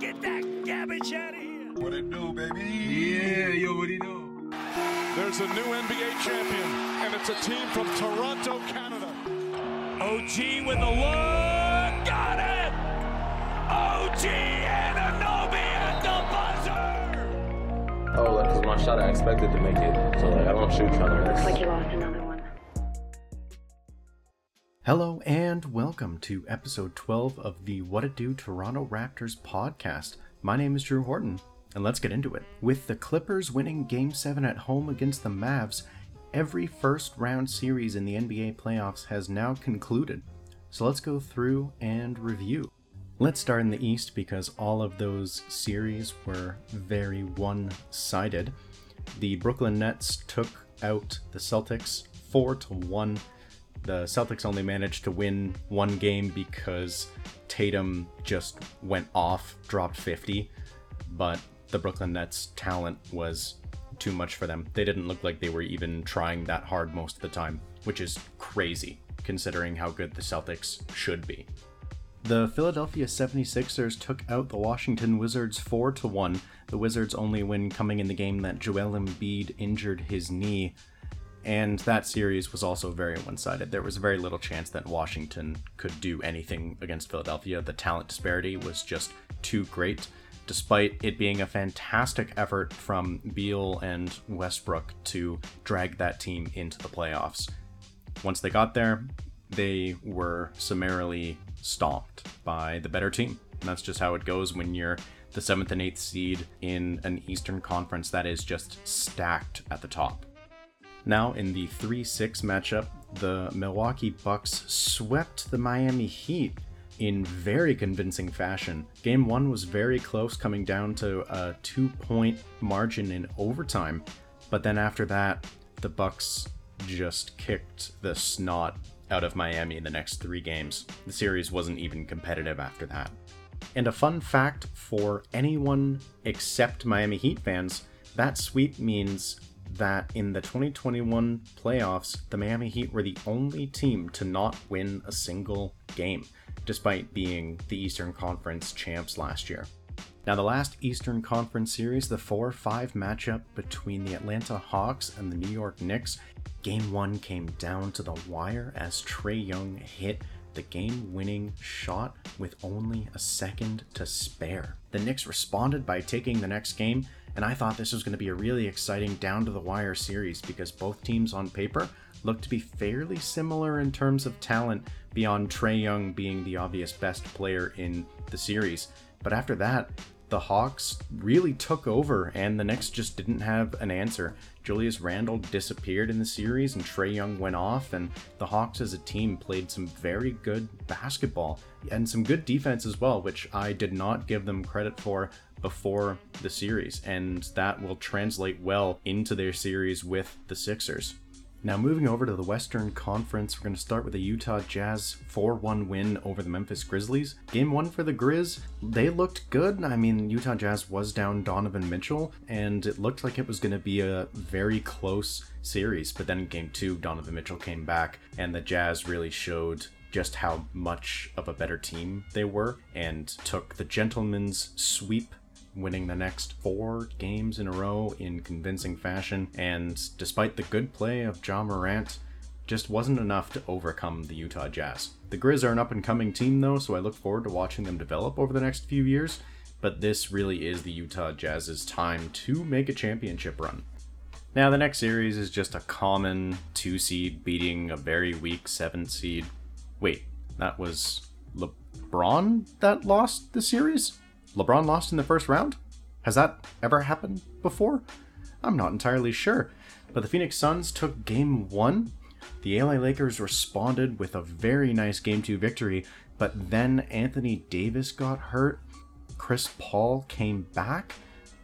Get that garbage out of here. What it do, baby? Yeah, yo, what do you know? There's a new NBA champion, and it's a team from Toronto, Canada. OG with the look. Got it. OG Anunoby at the buzzer. Oh, like, cause my shot, I expected to make it, so like I don't shoot trying to miss. Like you Hello and welcome to episode 12 of the What It Do Toronto Raptors podcast. My name is Drew Horton, and let's get into it. With the Clippers winning Game 7 at home against the Mavs, every first round series in the NBA playoffs has now concluded. So let's go through and review. Let's start in the East because all of those series were very one sided. The Brooklyn Nets took out the Celtics 4 to 1 the Celtics only managed to win one game because Tatum just went off, dropped 50, but the Brooklyn Nets talent was too much for them. They didn't look like they were even trying that hard most of the time, which is crazy considering how good the Celtics should be. The Philadelphia 76ers took out the Washington Wizards 4 to 1. The Wizards only win coming in the game that Joel Embiid injured his knee and that series was also very one sided. There was very little chance that Washington could do anything against Philadelphia. The talent disparity was just too great, despite it being a fantastic effort from Beal and Westbrook to drag that team into the playoffs. Once they got there, they were summarily stomped by the better team. And that's just how it goes when you're the seventh and eighth seed in an Eastern Conference that is just stacked at the top. Now, in the 3 6 matchup, the Milwaukee Bucks swept the Miami Heat in very convincing fashion. Game 1 was very close, coming down to a two point margin in overtime. But then after that, the Bucks just kicked the snot out of Miami in the next three games. The series wasn't even competitive after that. And a fun fact for anyone except Miami Heat fans that sweep means that in the 2021 playoffs, the Miami Heat were the only team to not win a single game, despite being the Eastern Conference champs last year. Now, the last Eastern Conference series, the 4 5 matchup between the Atlanta Hawks and the New York Knicks, game one came down to the wire as Trae Young hit the game winning shot with only a second to spare. The Knicks responded by taking the next game and I thought this was going to be a really exciting down to the wire series because both teams on paper looked to be fairly similar in terms of talent, beyond Trae Young being the obvious best player in the series. But after that, the Hawks really took over, and the Knicks just didn't have an answer. Julius Randle disappeared in the series, and Trae Young went off, and the Hawks as a team played some very good basketball and some good defense as well, which I did not give them credit for before the series, and that will translate well into their series with the Sixers. Now, moving over to the Western Conference, we're going to start with a Utah Jazz 4 1 win over the Memphis Grizzlies. Game one for the Grizz, they looked good. I mean, Utah Jazz was down Donovan Mitchell, and it looked like it was going to be a very close series. But then in game two, Donovan Mitchell came back, and the Jazz really showed just how much of a better team they were and took the gentleman's sweep winning the next four games in a row in convincing fashion. And despite the good play of Ja Morant, just wasn't enough to overcome the Utah Jazz. The Grizz are an up and coming team, though, so I look forward to watching them develop over the next few years. But this really is the Utah Jazz's time to make a championship run. Now, the next series is just a common two seed beating a very weak seven seed. Wait, that was LeBron that lost the series? LeBron lost in the first round? Has that ever happened before? I'm not entirely sure. But the Phoenix Suns took game one. The LA Lakers responded with a very nice game two victory, but then Anthony Davis got hurt. Chris Paul came back,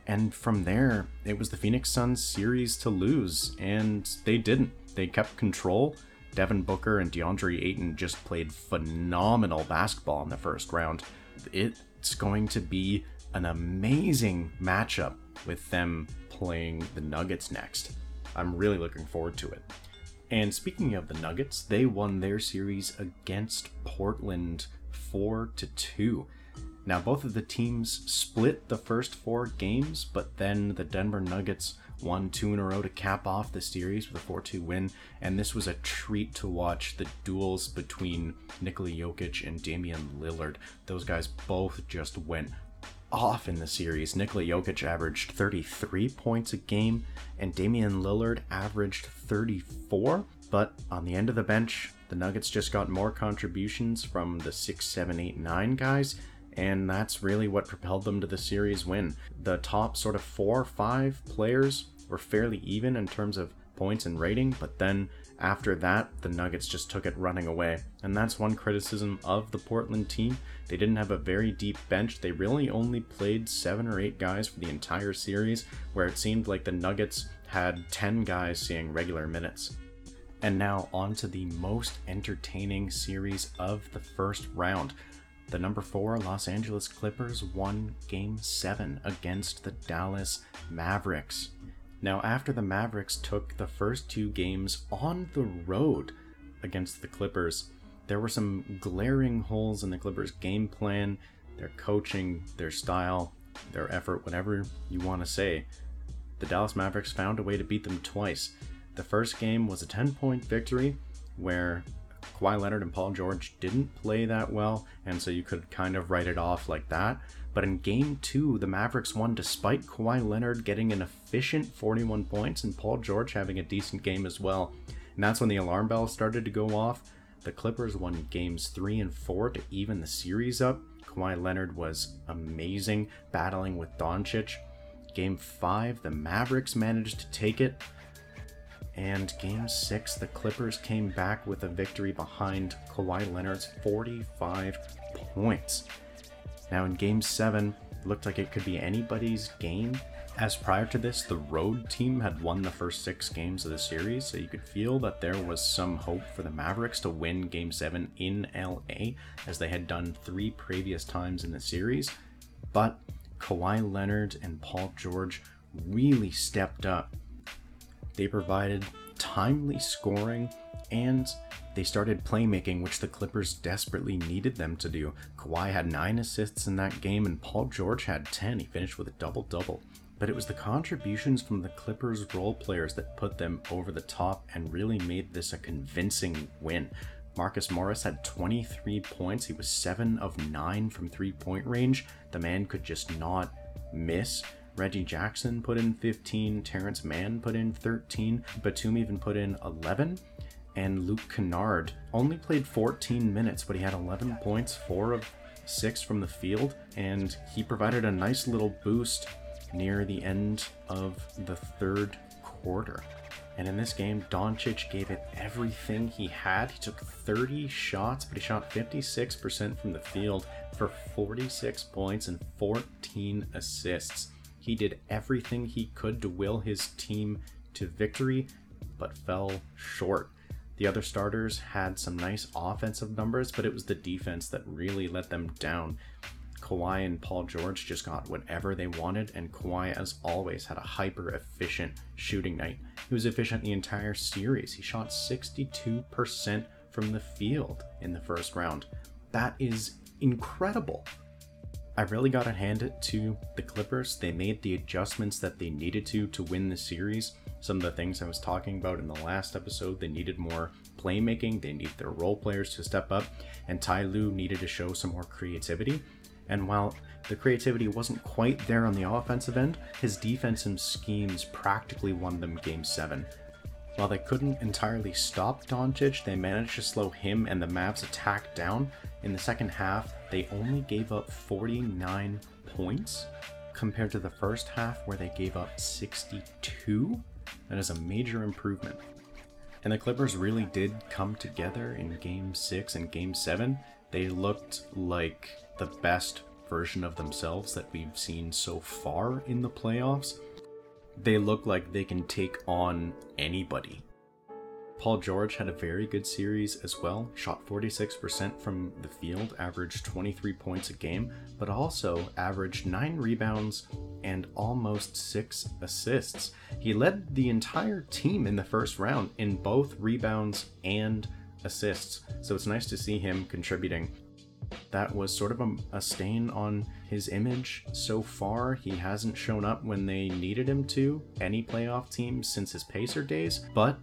and from there, it was the Phoenix Suns series to lose, and they didn't. They kept control. Devin Booker and DeAndre Ayton just played phenomenal basketball in the first round. It's going to be an amazing matchup with them playing the Nuggets next. I'm really looking forward to it. And speaking of the Nuggets, they won their series against Portland 4 to 2. Now, both of the teams split the first four games, but then the Denver Nuggets won two in a row to cap off the series with a 4 2 win. And this was a treat to watch the duels between Nikola Jokic and Damian Lillard. Those guys both just went off in the series. Nikola Jokic averaged 33 points a game, and Damian Lillard averaged 34. But on the end of the bench, the Nuggets just got more contributions from the 6, 7, 8, 9 guys, and that's really what propelled them to the series win. The top sort of four or five players were fairly even in terms of points and rating, but then after that, the Nuggets just took it running away. And that's one criticism of the Portland team. They didn't have a very deep bench. They really only played seven or eight guys for the entire series, where it seemed like the Nuggets had 10 guys seeing regular minutes. And now, on to the most entertaining series of the first round. The number four Los Angeles Clippers won Game 7 against the Dallas Mavericks. Now, after the Mavericks took the first two games on the road against the Clippers, there were some glaring holes in the Clippers' game plan, their coaching, their style, their effort, whatever you want to say. The Dallas Mavericks found a way to beat them twice. The first game was a 10 point victory where Kawhi Leonard and Paul George didn't play that well, and so you could kind of write it off like that. But in game two, the Mavericks won despite Kawhi Leonard getting an efficient 41 points and Paul George having a decent game as well. And that's when the alarm bell started to go off. The Clippers won games three and four to even the series up. Kawhi Leonard was amazing, battling with Doncic. Game five, the Mavericks managed to take it. And game six, the Clippers came back with a victory behind Kawhi Leonard's 45 points. Now, in game seven, looked like it could be anybody's game. As prior to this, the road team had won the first six games of the series, so you could feel that there was some hope for the Mavericks to win game seven in LA, as they had done three previous times in the series. But Kawhi Leonard and Paul George really stepped up. They provided timely scoring and they started playmaking, which the Clippers desperately needed them to do. Kawhi had 9 assists in that game, and Paul George had 10. He finished with a double double. But it was the contributions from the Clippers role players that put them over the top and really made this a convincing win. Marcus Morris had 23 points. He was 7 of 9 from three point range. The man could just not miss. Reggie Jackson put in 15, Terance Mann put in 13, Batum even put in 11 and Luke Kennard only played 14 minutes, but he had 11 points, 4 of 6 from the field, and he provided a nice little boost near the end of the third quarter. And in this game, Doncic gave it everything he had. He took 30 shots, but he shot 56% from the field for 46 points and 14 assists. He did everything he could to will his team to victory, but fell short. The other starters had some nice offensive numbers, but it was the defense that really let them down. Kawhi and Paul George just got whatever they wanted, and Kawhi, as always, had a hyper efficient shooting night. He was efficient the entire series. He shot 62% from the field in the first round. That is incredible. I really got to hand it to the Clippers. They made the adjustments that they needed to to win the series some of the things I was talking about in the last episode. They needed more playmaking, they need their role players to step up, and Ty Lue needed to show some more creativity. And while the creativity wasn't quite there on the offensive end, his defensive schemes practically won them game 7. While they couldn't entirely stop Doncic, they managed to slow him and the Mavs attack down. In the second half, they only gave up 49 points compared to the first half where they gave up 62. That is a major improvement. And the Clippers really did come together in game six and game seven. They looked like the best version of themselves that we've seen so far in the playoffs. They look like they can take on anybody. Paul George had a very good series as well, shot 46% from the field, averaged 23 points a game, but also averaged 9 rebounds and almost 6 assists. He led the entire team in the first round in both rebounds and assists, so it's nice to see him contributing. That was sort of a, a, stain on his image so far. He hasn't shown up when they needed him to, any playoff team since his Pacer days, but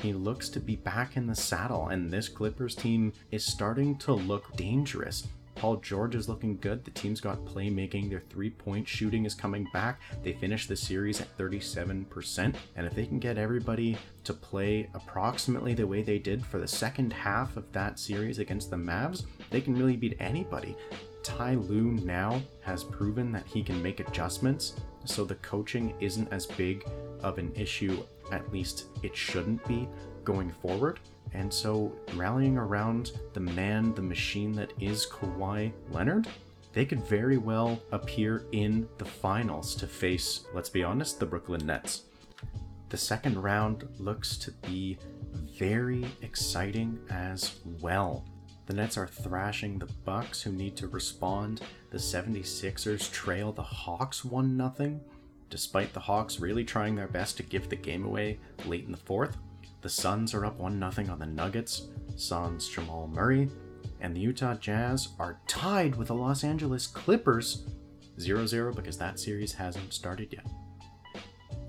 he looks to be back in the saddle, and this Clippers team is starting to look dangerous. Paul George is looking good. The team's got playmaking. Their three point shooting is coming back. They finished the series at 37%. And if they can get everybody to play approximately the way they did for the second half of that series against the Mavs, they can really beat anybody. Ty Lue now has proven that he can make adjustments, so the coaching isn't as big of an issue, at least it shouldn't be going forward. And so, rallying around the man, the machine that is Kawhi Leonard, they could very well appear in the finals to face, let's be honest, the Brooklyn Nets. The second round looks to be very exciting as well. The Nets are thrashing the Bucks who need to respond. The 76ers trail the Hawks 1 0, despite the Hawks really trying their best to give the game away late in the fourth. The Suns are up 1 0 on the Nuggets, Suns Jamal Murray, and the Utah Jazz are tied with the Los Angeles Clippers 0 0 because that series hasn't started yet.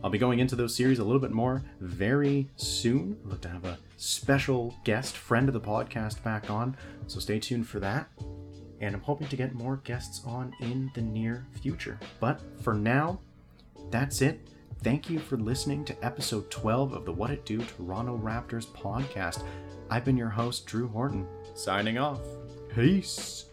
I'll be going into those series a little bit more very soon. Like to have a special guest, friend of the podcast, back on, so stay tuned for that. And I'm hoping to get more guests on in the near future. But for now, that's it. Thank you for listening to episode 12 of the What It Do Toronto Raptors podcast. I've been your host, Drew Horton, signing off. Peace.